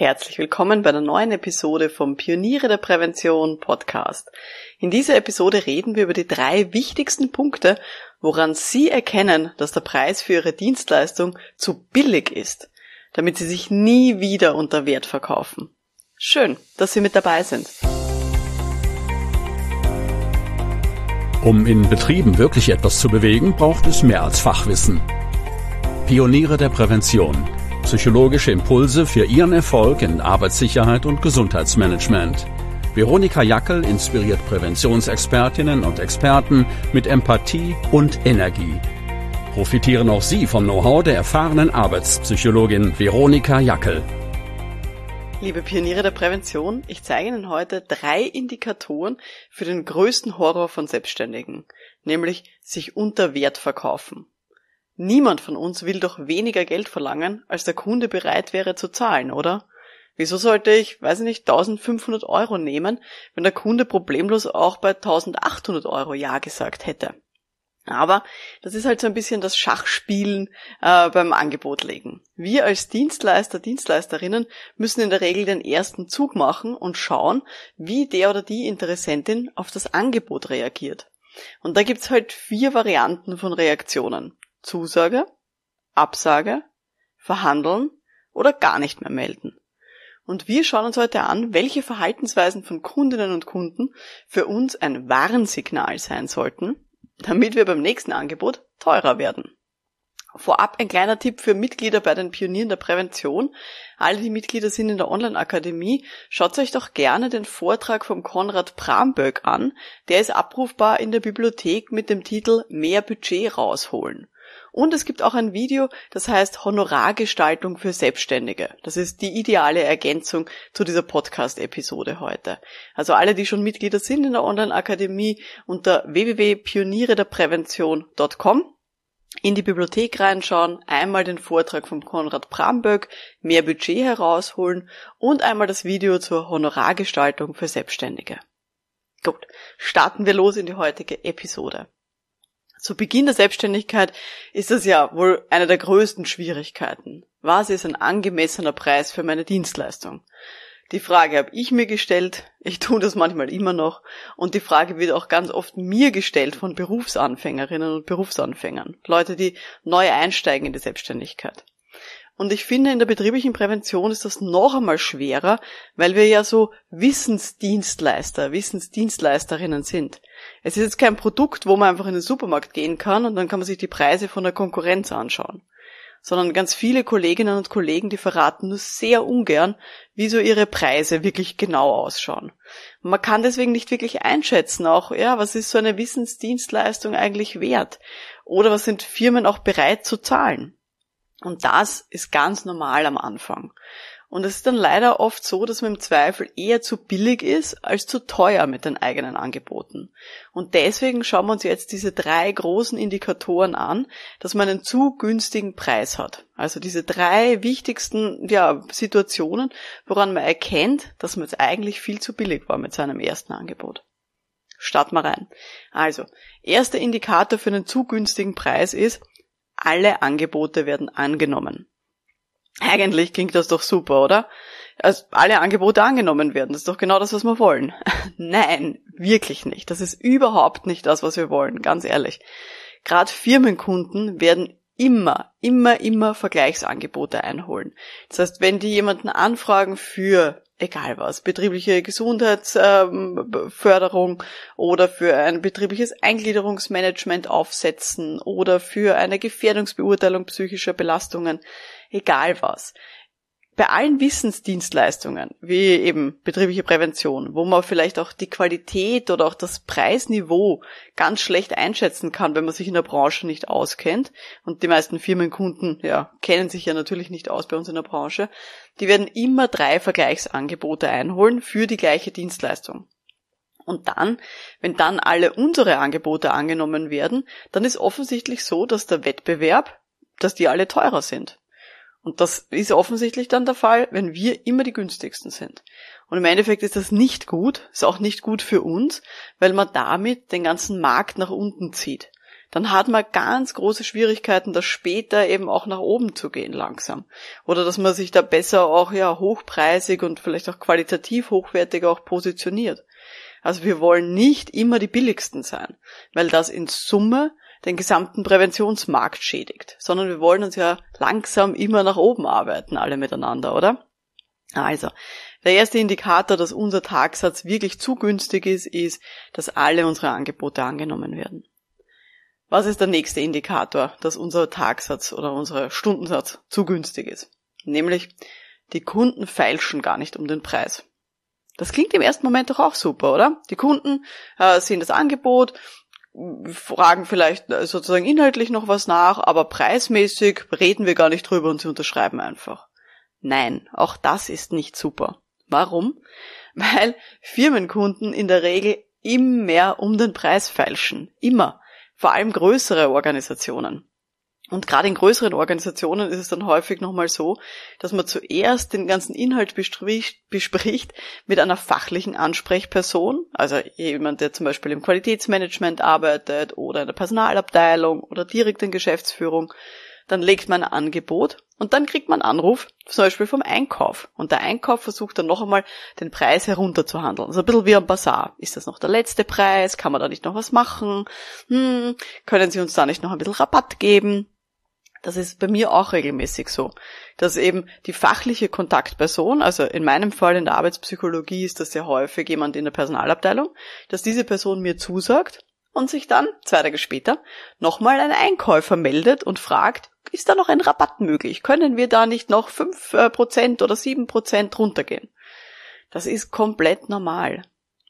Herzlich willkommen bei der neuen Episode vom Pioniere der Prävention Podcast. In dieser Episode reden wir über die drei wichtigsten Punkte, woran Sie erkennen, dass der Preis für Ihre Dienstleistung zu billig ist, damit Sie sich nie wieder unter Wert verkaufen. Schön, dass Sie mit dabei sind. Um in Betrieben wirklich etwas zu bewegen, braucht es mehr als Fachwissen. Pioniere der Prävention Psychologische Impulse für Ihren Erfolg in Arbeitssicherheit und Gesundheitsmanagement. Veronika Jackel inspiriert Präventionsexpertinnen und Experten mit Empathie und Energie. Profitieren auch Sie vom Know-how der erfahrenen Arbeitspsychologin Veronika Jackel. Liebe Pioniere der Prävention, ich zeige Ihnen heute drei Indikatoren für den größten Horror von Selbstständigen, nämlich sich unter Wert verkaufen. Niemand von uns will doch weniger Geld verlangen, als der Kunde bereit wäre zu zahlen, oder? Wieso sollte ich, weiß ich nicht, 1500 Euro nehmen, wenn der Kunde problemlos auch bei 1800 Euro Ja gesagt hätte? Aber das ist halt so ein bisschen das Schachspielen äh, beim Angebot legen. Wir als Dienstleister, Dienstleisterinnen müssen in der Regel den ersten Zug machen und schauen, wie der oder die Interessentin auf das Angebot reagiert. Und da gibt's halt vier Varianten von Reaktionen. Zusage, Absage, verhandeln oder gar nicht mehr melden. Und wir schauen uns heute an, welche Verhaltensweisen von Kundinnen und Kunden für uns ein Warnsignal sein sollten, damit wir beim nächsten Angebot teurer werden. Vorab ein kleiner Tipp für Mitglieder bei den Pionieren der Prävention. Alle, die Mitglieder sind in der Online-Akademie, schaut euch doch gerne den Vortrag vom Konrad Bramböck an. Der ist abrufbar in der Bibliothek mit dem Titel Mehr Budget rausholen. Und es gibt auch ein Video, das heißt Honorargestaltung für Selbstständige. Das ist die ideale Ergänzung zu dieser Podcast-Episode heute. Also alle, die schon Mitglieder sind in der Online-Akademie, unter www.pionierederprävention.com in die Bibliothek reinschauen, einmal den Vortrag von Konrad Bramböck, mehr Budget herausholen und einmal das Video zur Honorargestaltung für Selbstständige. Gut, starten wir los in die heutige Episode. Zu Beginn der Selbstständigkeit ist das ja wohl eine der größten Schwierigkeiten. Was ist ein angemessener Preis für meine Dienstleistung? Die Frage habe ich mir gestellt, ich tue das manchmal immer noch, und die Frage wird auch ganz oft mir gestellt von Berufsanfängerinnen und Berufsanfängern, Leute, die neu einsteigen in die Selbstständigkeit. Und ich finde, in der betrieblichen Prävention ist das noch einmal schwerer, weil wir ja so Wissensdienstleister, Wissensdienstleisterinnen sind. Es ist jetzt kein Produkt, wo man einfach in den Supermarkt gehen kann und dann kann man sich die Preise von der Konkurrenz anschauen. Sondern ganz viele Kolleginnen und Kollegen, die verraten nur sehr ungern, wie so ihre Preise wirklich genau ausschauen. Man kann deswegen nicht wirklich einschätzen, auch, ja, was ist so eine Wissensdienstleistung eigentlich wert? Oder was sind Firmen auch bereit zu zahlen? Und das ist ganz normal am Anfang. Und es ist dann leider oft so, dass man im Zweifel eher zu billig ist als zu teuer mit den eigenen Angeboten. Und deswegen schauen wir uns jetzt diese drei großen Indikatoren an, dass man einen zu günstigen Preis hat. Also diese drei wichtigsten ja, Situationen, woran man erkennt, dass man jetzt eigentlich viel zu billig war mit seinem ersten Angebot. Starten wir rein. Also, erster Indikator für einen zu günstigen Preis ist, alle Angebote werden angenommen. Eigentlich klingt das doch super, oder? Also alle Angebote angenommen werden, das ist doch genau das, was wir wollen. Nein, wirklich nicht. Das ist überhaupt nicht das, was wir wollen, ganz ehrlich. Gerade Firmenkunden werden immer, immer, immer Vergleichsangebote einholen. Das heißt, wenn die jemanden anfragen für egal was, betriebliche Gesundheitsförderung oder für ein betriebliches Eingliederungsmanagement aufsetzen oder für eine Gefährdungsbeurteilung psychischer Belastungen, egal was bei allen Wissensdienstleistungen, wie eben betriebliche Prävention, wo man vielleicht auch die Qualität oder auch das Preisniveau ganz schlecht einschätzen kann, wenn man sich in der Branche nicht auskennt, und die meisten Firmenkunden, ja, kennen sich ja natürlich nicht aus bei uns in der Branche, die werden immer drei Vergleichsangebote einholen für die gleiche Dienstleistung. Und dann, wenn dann alle unsere Angebote angenommen werden, dann ist offensichtlich so, dass der Wettbewerb, dass die alle teurer sind. Und das ist offensichtlich dann der Fall, wenn wir immer die günstigsten sind. Und im Endeffekt ist das nicht gut, ist auch nicht gut für uns, weil man damit den ganzen Markt nach unten zieht. dann hat man ganz große Schwierigkeiten, das später eben auch nach oben zu gehen langsam. Oder dass man sich da besser auch ja hochpreisig und vielleicht auch qualitativ hochwertiger auch positioniert. Also wir wollen nicht immer die billigsten sein, weil das in Summe den gesamten Präventionsmarkt schädigt, sondern wir wollen uns ja langsam immer nach oben arbeiten, alle miteinander, oder? Also, der erste Indikator, dass unser Tagsatz wirklich zu günstig ist, ist, dass alle unsere Angebote angenommen werden. Was ist der nächste Indikator, dass unser Tagsatz oder unser Stundensatz zu günstig ist? Nämlich, die Kunden feilschen gar nicht um den Preis. Das klingt im ersten Moment doch auch super, oder? Die Kunden äh, sehen das Angebot, fragen vielleicht äh, sozusagen inhaltlich noch was nach, aber preismäßig reden wir gar nicht drüber und sie unterschreiben einfach. Nein, auch das ist nicht super. Warum? Weil Firmenkunden in der Regel immer um den Preis feilschen. Immer. Vor allem größere Organisationen. Und gerade in größeren Organisationen ist es dann häufig nochmal so, dass man zuerst den ganzen Inhalt bespricht, bespricht mit einer fachlichen Ansprechperson, also jemand, der zum Beispiel im Qualitätsmanagement arbeitet oder in der Personalabteilung oder direkt in Geschäftsführung. Dann legt man ein Angebot und dann kriegt man einen Anruf, zum Beispiel vom Einkauf. Und der Einkauf versucht dann noch einmal den Preis herunterzuhandeln. Also ein bisschen wie am Bazar. Ist das noch der letzte Preis? Kann man da nicht noch was machen? Hm, können Sie uns da nicht noch ein bisschen Rabatt geben? Das ist bei mir auch regelmäßig so, dass eben die fachliche Kontaktperson, also in meinem Fall in der Arbeitspsychologie ist das sehr häufig jemand in der Personalabteilung, dass diese Person mir zusagt und sich dann, zwei Tage später, nochmal ein Einkäufer meldet und fragt, ist da noch ein Rabatt möglich? Können wir da nicht noch fünf äh, Prozent oder sieben Prozent runtergehen? Das ist komplett normal.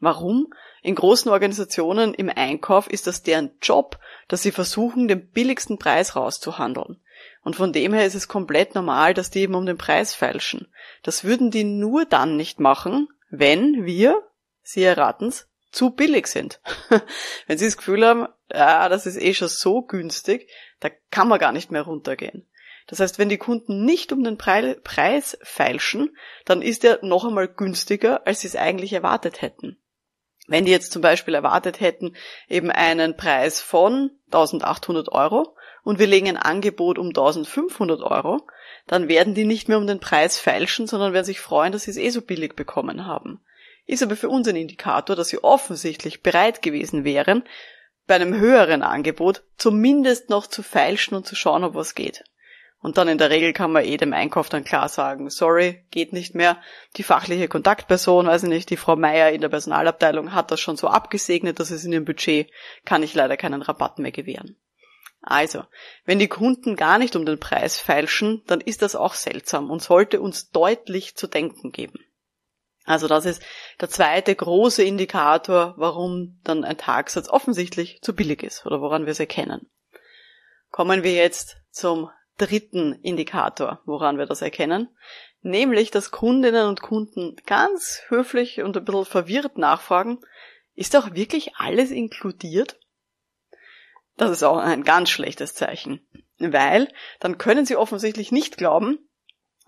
Warum? In großen Organisationen im Einkauf ist das deren Job, dass sie versuchen, den billigsten Preis rauszuhandeln. Und von dem her ist es komplett normal, dass die eben um den Preis feilschen. Das würden die nur dann nicht machen, wenn wir, Sie erraten's, zu billig sind. wenn Sie das Gefühl haben, ja, das ist eh schon so günstig, da kann man gar nicht mehr runtergehen. Das heißt, wenn die Kunden nicht um den Preis feilschen, dann ist er noch einmal günstiger, als sie es eigentlich erwartet hätten. Wenn die jetzt zum Beispiel erwartet hätten, eben einen Preis von 1800 Euro und wir legen ein Angebot um 1500 Euro, dann werden die nicht mehr um den Preis feilschen, sondern werden sich freuen, dass sie es eh so billig bekommen haben. Ist aber für uns ein Indikator, dass sie offensichtlich bereit gewesen wären, bei einem höheren Angebot zumindest noch zu feilschen und zu schauen, ob was geht. Und dann in der Regel kann man eh dem Einkauf dann klar sagen, sorry, geht nicht mehr. Die fachliche Kontaktperson, weiß ich nicht, die Frau Meier in der Personalabteilung hat das schon so abgesegnet, dass es in ihrem Budget kann ich leider keinen Rabatt mehr gewähren. Also, wenn die Kunden gar nicht um den Preis feilschen, dann ist das auch seltsam und sollte uns deutlich zu denken geben. Also das ist der zweite große Indikator, warum dann ein Tagsatz offensichtlich zu billig ist oder woran wir es erkennen. Kommen wir jetzt zum dritten Indikator, woran wir das erkennen, nämlich dass Kundinnen und Kunden ganz höflich und ein bisschen verwirrt nachfragen, ist auch wirklich alles inkludiert? Das ist auch ein ganz schlechtes Zeichen, weil dann können sie offensichtlich nicht glauben,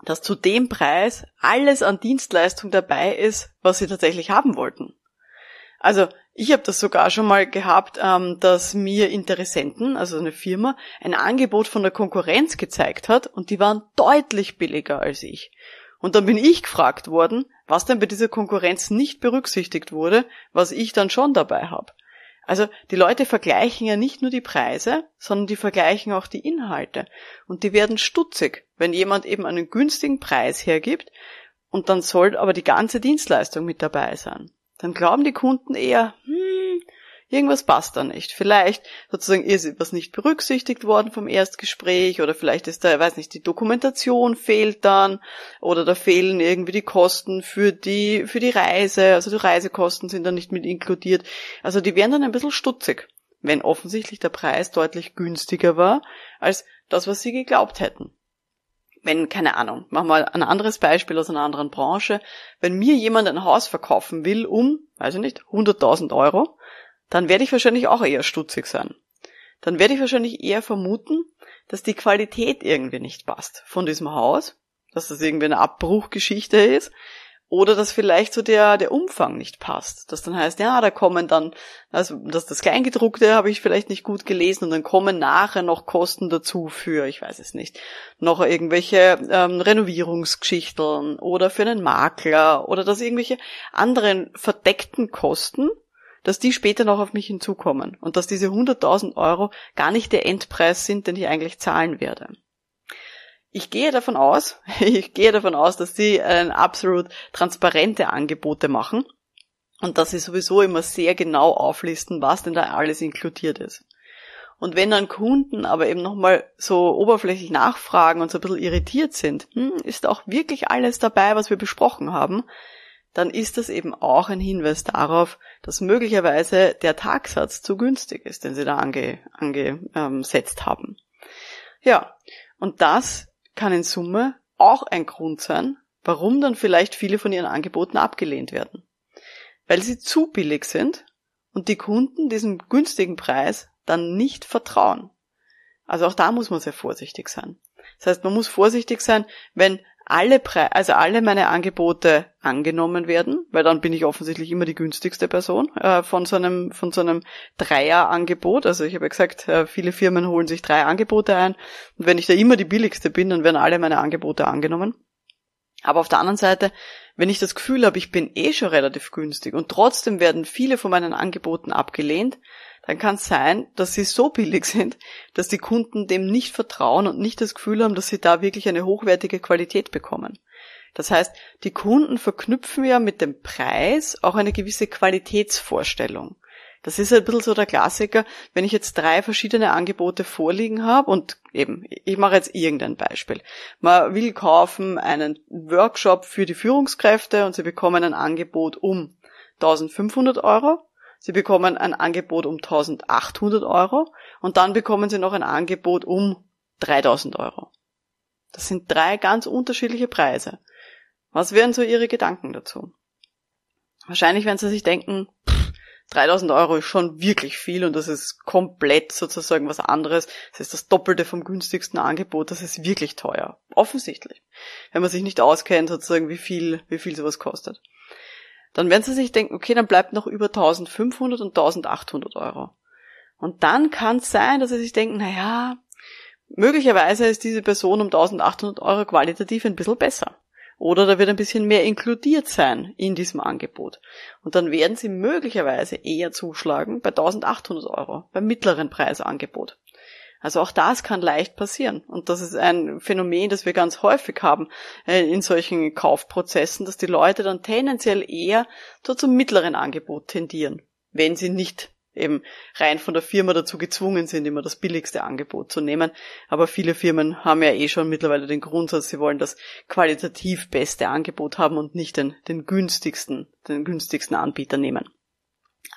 dass zu dem Preis alles an Dienstleistung dabei ist, was sie tatsächlich haben wollten. Also ich habe das sogar schon mal gehabt, ähm, dass mir Interessenten, also eine Firma, ein Angebot von der Konkurrenz gezeigt hat und die waren deutlich billiger als ich. Und dann bin ich gefragt worden, was denn bei dieser Konkurrenz nicht berücksichtigt wurde, was ich dann schon dabei habe. Also die Leute vergleichen ja nicht nur die Preise, sondern die vergleichen auch die Inhalte. Und die werden stutzig, wenn jemand eben einen günstigen Preis hergibt und dann soll aber die ganze Dienstleistung mit dabei sein dann glauben die Kunden eher, hm, irgendwas passt da nicht. Vielleicht sozusagen ist was nicht berücksichtigt worden vom Erstgespräch oder vielleicht ist da, weiß nicht, die Dokumentation fehlt dann oder da fehlen irgendwie die Kosten für die, für die Reise, also die Reisekosten sind dann nicht mit inkludiert. Also die werden dann ein bisschen stutzig, wenn offensichtlich der Preis deutlich günstiger war als das, was sie geglaubt hätten wenn, keine Ahnung, mach mal ein anderes Beispiel aus einer anderen Branche, wenn mir jemand ein Haus verkaufen will um, weiß ich nicht, 100.000 Euro, dann werde ich wahrscheinlich auch eher stutzig sein. Dann werde ich wahrscheinlich eher vermuten, dass die Qualität irgendwie nicht passt von diesem Haus, dass das irgendwie eine Abbruchgeschichte ist Oder dass vielleicht so der, der Umfang nicht passt. Dass dann heißt, ja, da kommen dann, also dass das Kleingedruckte habe ich vielleicht nicht gut gelesen und dann kommen nachher noch Kosten dazu für, ich weiß es nicht, noch irgendwelche ähm, Renovierungsgeschichten oder für einen Makler oder dass irgendwelche anderen verdeckten Kosten, dass die später noch auf mich hinzukommen und dass diese 100.000 Euro gar nicht der Endpreis sind, den ich eigentlich zahlen werde. Ich gehe davon aus, ich gehe davon aus, dass sie äh, absolut transparente Angebote machen und dass sie sowieso immer sehr genau auflisten, was denn da alles inkludiert ist. Und wenn dann Kunden aber eben nochmal so oberflächlich nachfragen und so ein bisschen irritiert sind, hm, ist auch wirklich alles dabei, was wir besprochen haben, dann ist das eben auch ein Hinweis darauf, dass möglicherweise der Tagsatz zu günstig ist, den sie da ange, angesetzt haben. Ja, und das kann in Summe auch ein Grund sein, warum dann vielleicht viele von ihren Angeboten abgelehnt werden. Weil sie zu billig sind und die Kunden diesem günstigen Preis dann nicht vertrauen. Also auch da muss man sehr vorsichtig sein. Das heißt, man muss vorsichtig sein, wenn alle Pre also alle meine Angebote angenommen werden, weil dann bin ich offensichtlich immer die günstigste Person äh, von so einem von so einem Dreier-Angebot. Also ich habe ja gesagt, äh, viele Firmen holen sich drei Angebote ein und wenn ich da immer die billigste bin, dann werden alle meine Angebote angenommen. Aber auf der anderen Seite, wenn ich das Gefühl habe, ich bin eh schon relativ günstig und trotzdem werden viele von meinen Angeboten abgelehnt, dann kann es sein, dass sie so billig sind, dass die Kunden dem nicht vertrauen und nicht das Gefühl haben, dass sie da wirklich eine hochwertige Qualität bekommen. Das heißt, die Kunden verknüpfen ja mit dem Preis auch eine gewisse Qualitätsvorstellung. Das ist ein bisschen so der Klassiker, wenn ich jetzt drei verschiedene Angebote vorliegen habe und eben, ich mache jetzt irgendein Beispiel. Man will kaufen einen Workshop für die Führungskräfte und sie bekommen ein Angebot um 1500 Euro Sie bekommen ein Angebot um 1800 Euro und dann bekommen Sie noch ein Angebot um 3000 Euro. Das sind drei ganz unterschiedliche Preise. Was wären so Ihre Gedanken dazu? Wahrscheinlich werden Sie sich denken, pff, 3000 Euro ist schon wirklich viel und das ist komplett sozusagen was anderes. Das ist das Doppelte vom günstigsten Angebot. Das ist wirklich teuer. Offensichtlich. Wenn man sich nicht auskennt, sozusagen, wie viel, wie viel sowas kostet dann werden sie sich denken, okay, dann bleibt noch über 1500 und 1800 Euro. Und dann kann es sein, dass sie sich denken, na ja, möglicherweise ist diese Person um 1800 Euro qualitativ ein bisschen besser. Oder da wird ein bisschen mehr inkludiert sein in diesem Angebot. Und dann werden sie möglicherweise eher zuschlagen bei 1800 Euro, beim mittleren Preisangebot. Also auch das kann leicht passieren. Und das ist ein Phänomen, das wir ganz häufig haben äh, in solchen Kaufprozessen, dass die Leute dann tendenziell eher so zum mittleren Angebot tendieren, wenn sie nicht eben rein von der Firma dazu gezwungen sind, immer das billigste Angebot zu nehmen. Aber viele Firmen haben ja eh schon mittlerweile den Grundsatz, sie wollen das qualitativ beste Angebot haben und nicht den, den günstigsten, den günstigsten Anbieter nehmen.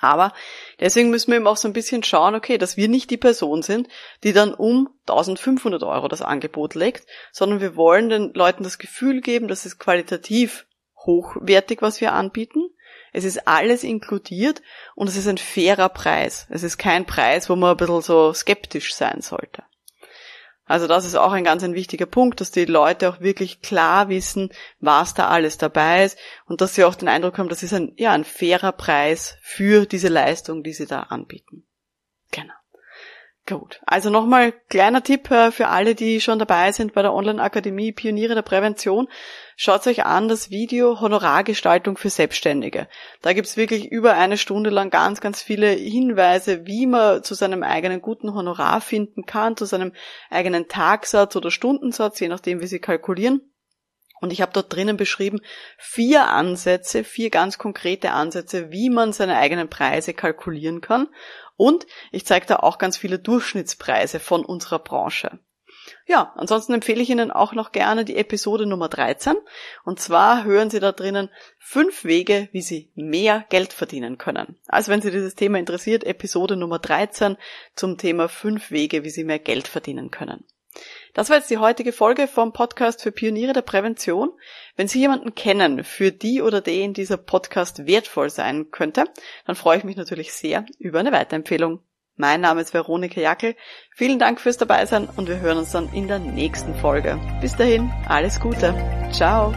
Aber deswegen müssen wir eben auch so ein bisschen schauen, okay, dass wir nicht die Person sind, die dann um 1500 Euro das Angebot legt, sondern wir wollen den Leuten das Gefühl geben, dass es qualitativ hochwertig, was wir anbieten. Es ist alles inkludiert und es ist ein fairer Preis. Es ist kein Preis, wo man ein bisschen so skeptisch sein sollte. Also das ist auch ein ganz ein wichtiger Punkt, dass die Leute auch wirklich klar wissen, was da alles dabei ist und dass sie auch den Eindruck haben, das ist ein, ja, ein fairer Preis für diese Leistung, die sie da anbieten. Genau. Gut. Also nochmal kleiner Tipp äh, für alle, die schon dabei sind bei der Online-Akademie Pioniere der Prävention. Schaut euch an das Video Honorargestaltung für Selbstständige. Da gibt's wirklich über eine Stunde lang ganz, ganz viele Hinweise, wie man zu seinem eigenen guten Honorar finden kann, zu seinem eigenen Tagsatz oder Stundensatz, je nachdem, wie sie kalkulieren. Und ich habe dort drinnen beschrieben vier Ansätze, vier ganz konkrete Ansätze, wie man seine eigenen Preise kalkulieren kann. Und ich zeige da auch ganz viele Durchschnittspreise von unserer Branche. Ja, ansonsten empfehle ich Ihnen auch noch gerne die Episode Nummer 13. Und zwar hören Sie da drinnen fünf Wege, wie Sie mehr Geld verdienen können. Also wenn Sie dieses Thema interessiert, Episode Nummer 13 zum Thema fünf Wege, wie Sie mehr Geld verdienen können. Das war jetzt die heutige Folge vom Podcast für Pioniere der Prävention. Wenn Sie jemanden kennen, für die oder den dieser Podcast wertvoll sein könnte, dann freue ich mich natürlich sehr über eine Weiterempfehlung. Mein Name ist Veronika Jackel. Vielen Dank fürs Dabeisein und wir hören uns dann in der nächsten Folge. Bis dahin, alles Gute. Ciao.